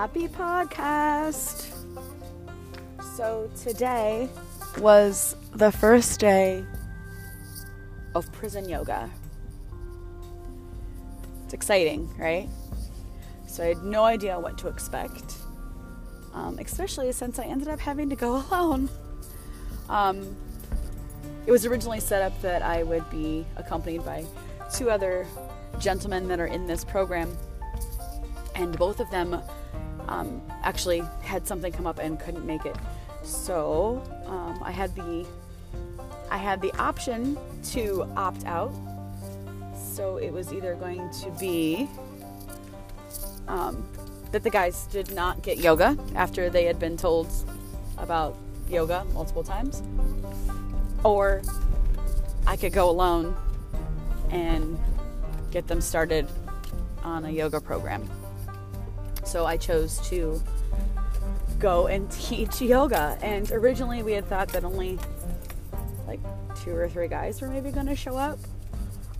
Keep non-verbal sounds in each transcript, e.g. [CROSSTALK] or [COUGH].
Happy podcast. So, today was the first day of prison yoga. It's exciting, right? So, I had no idea what to expect, um, especially since I ended up having to go [LAUGHS] alone. Um, it was originally set up that I would be accompanied by two other gentlemen that are in this program, and both of them um, actually had something come up and couldn't make it. So um, I had the I had the option to opt out. So it was either going to be um, that the guys did not get yoga after they had been told about yoga multiple times, or I could go alone and get them started on a yoga program. So I chose to go and [LAUGHS] teach yoga. And originally we had thought that only like two or three guys were maybe going to show up.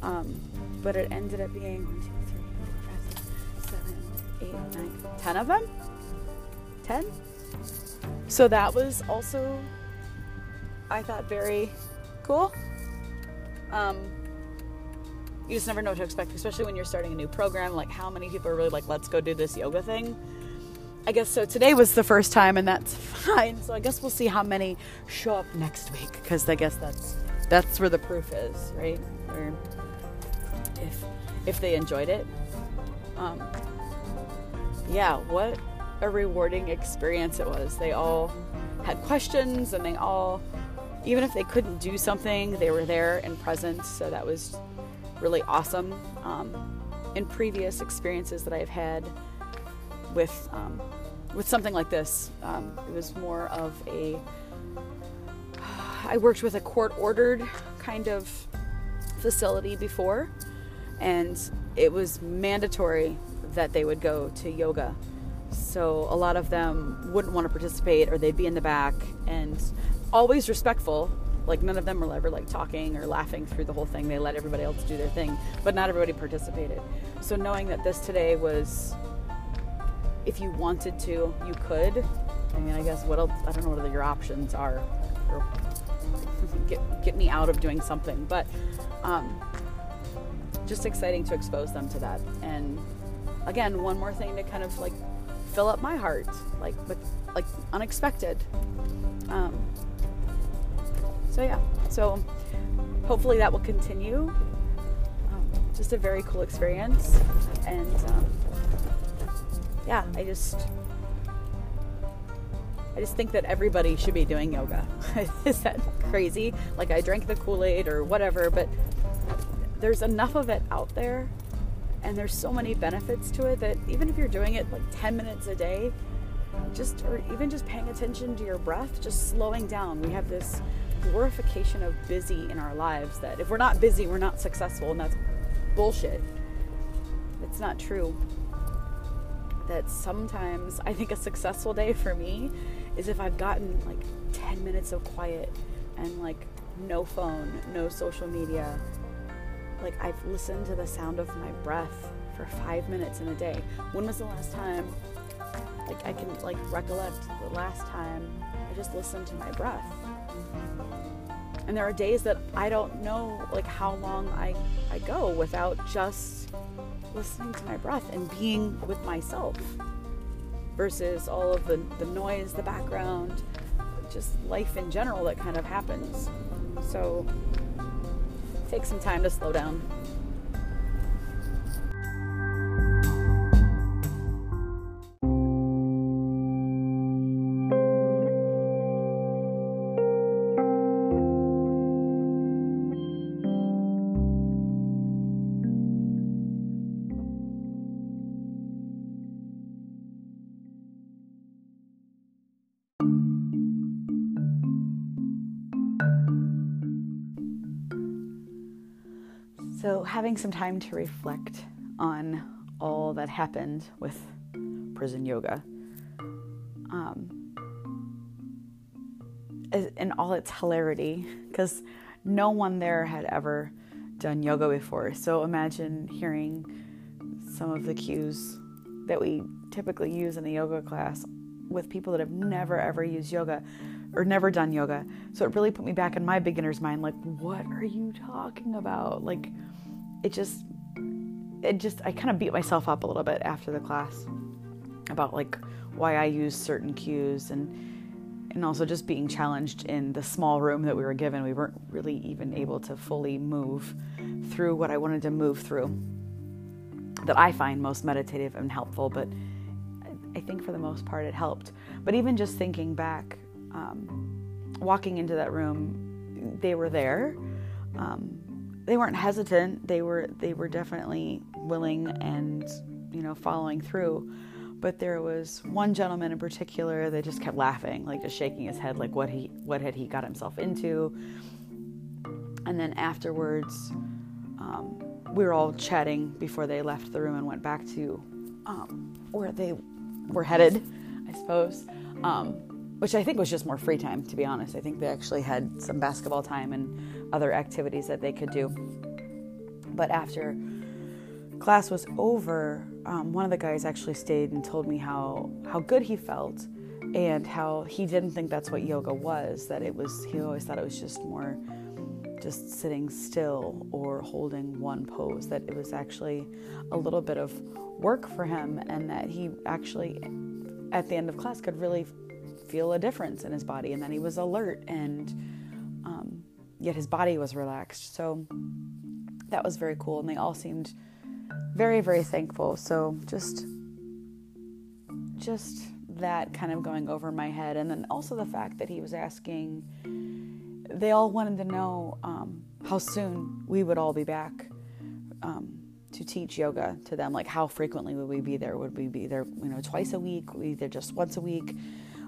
Um, but it ended up being one, two, three, four, five, six, seven, eight, nine, ten of them. Ten. So that was also, I thought, very cool. Um, you just never know what to expect, especially when you're starting a new program. Like, how many people are really like, let's go do this yoga thing? I guess so. Today was the first time, and that's [LAUGHS] fine. So I guess we'll see how many show up next week, because I guess that's that's where the proof is, right? Or if if they enjoyed it. Um, yeah, what a rewarding experience it was. They all had questions, and they all, even if they couldn't do something, they were there and present. So that was really awesome. Um, in previous experiences that I've had with um, with something like this, um, it was more of a. I worked with a court ordered kind of facility before, and it was mandatory that they would go to yoga. So a lot of them wouldn't want to participate, or they'd be in the back, and always respectful like none of them were ever like talking or laughing through the whole thing. They let everybody else do their thing, but not everybody participated. So knowing that this today was, if you wanted to, you could. I mean, I guess what else? I don't know what your options are, or [LAUGHS] get get me out of doing something. But um, just exciting to expose them to that. And again, one more thing to kind of like fill up my heart, like with like unexpected. Um, so yeah, so hopefully that will continue. Um, just a very cool experience, and um, yeah, I just I just think that everybody should be doing yoga. [LAUGHS] Is that crazy? Like I drank the Kool Aid or whatever, but there's enough of it out there, and there's so many benefits to it that even if you're doing it like 10 minutes a day, just or even just paying attention to your breath, just slowing down. We have this glorification of busy in our lives that if we're not busy, we're not successful, and that's bullshit. It's not true. That sometimes I think a successful day for me is if I've gotten like 10 minutes of quiet and like no phone, no social media. Like I've listened to the sound of my breath for five minutes in a day. When was the last time? Like I can like recollect the last time I just listened to my breath. And there are days that I don't know like how long I, I go without just listening to my breath and being with myself versus all of the, the noise, the background, just life in general that kind of happens. So take some time to slow down. So, having some time to reflect on all that happened with prison yoga, um, in all its hilarity, because no one there had ever done yoga before. So, imagine hearing some of the cues that we typically use in a yoga class with people that have never ever used yoga or never done yoga. So it really put me back in my beginner's mind like, what are you talking about? Like, it just, it just, I kind of beat myself up a little bit after the class about like why I use certain cues and, and also just being challenged in the small room that we were given. We weren't really even able to fully move through what I wanted to move through that I find most meditative and helpful, but I think for the most part it helped. But even just thinking back, um, walking into that room, they were there. Um, they weren't hesitant. They were they were definitely willing and you know following through. But there was one gentleman in particular that just kept laughing, like just shaking his head, like what he what had he got himself into. And then afterwards, um, we were all chatting before they left the room and went back to um, where they were headed, I suppose. Um, which I think was just more free time, to be honest. I think they actually had some basketball time and other activities that they could do. But after class was over, um, one of the guys actually stayed and told me how, how good he felt and how he didn't think that's what yoga was, that it was, he always thought it was just more just sitting still or holding one pose, that it was actually a little bit of work for him, and that he actually, at the end of class, could really feel a difference in his body, and that he was alert, and yet his body was relaxed. So that was very cool, and they all seemed very, very thankful. So just, just that kind of going over my head, and then also the fact that he was asking they all wanted to know um, how soon we would all be back um, to teach yoga to them. Like, how frequently would we be there? Would we be there, you know, twice a week? There just once a week?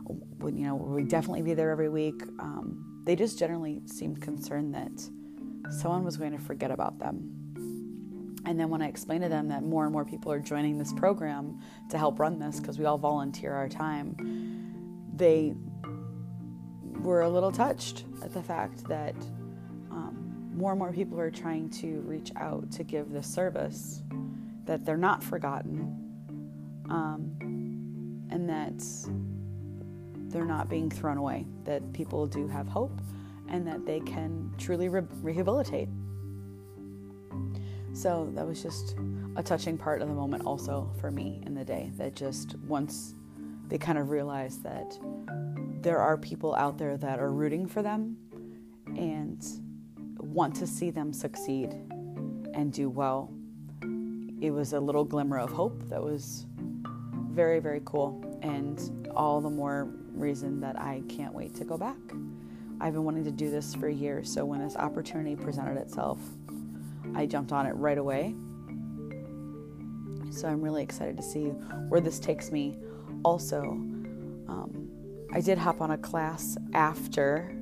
Would you know? Would we definitely be there every week? Um, they just generally seemed concerned that someone was going to forget about them. And then when I explained to them that more and more people are joining this program to help run this because we all volunteer our time, they were a little touched at the fact that um, more and more people are trying to reach out to give this service, that they're not forgotten, um, and that they're not being thrown away, that people do have hope, and that they can truly re- rehabilitate. So that was just a touching part of the moment, also for me in the day, that just once they kind of realized that there are people out there that are rooting for them and want to see them succeed and do well. It was a little glimmer of hope that was very, very cool, and all the more reason that I can't wait to go back. I've been wanting to do this for years, so when this opportunity presented itself, I jumped on it right away. So I'm really excited to see where this takes me. Also, um, I did hop on a class after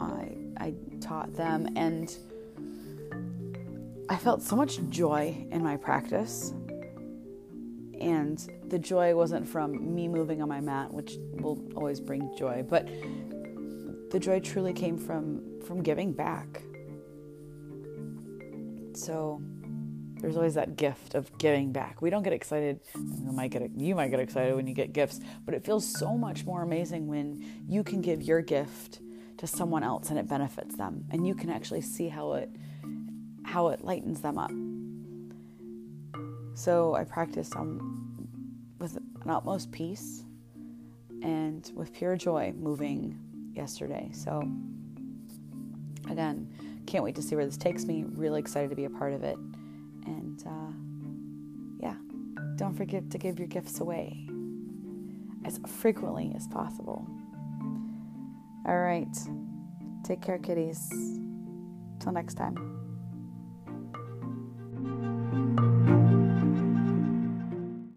I, I taught them, and I felt so much joy in my practice. And the joy wasn't from me moving on my mat, which will always bring joy, but the joy truly came from from giving back. So there's always that gift of giving back. We don't get excited. You might get you might get excited when you get gifts, but it feels so much more amazing when you can give your gift to someone else and it benefits them, and you can actually see how it how it lightens them up. So I practiced um, with an utmost peace and with pure joy moving yesterday. So again, can't wait to see where this takes me. Really excited to be a part of it. And uh, yeah, don't forget to give your gifts away as frequently as possible. All right. Take care, kitties. Till next time.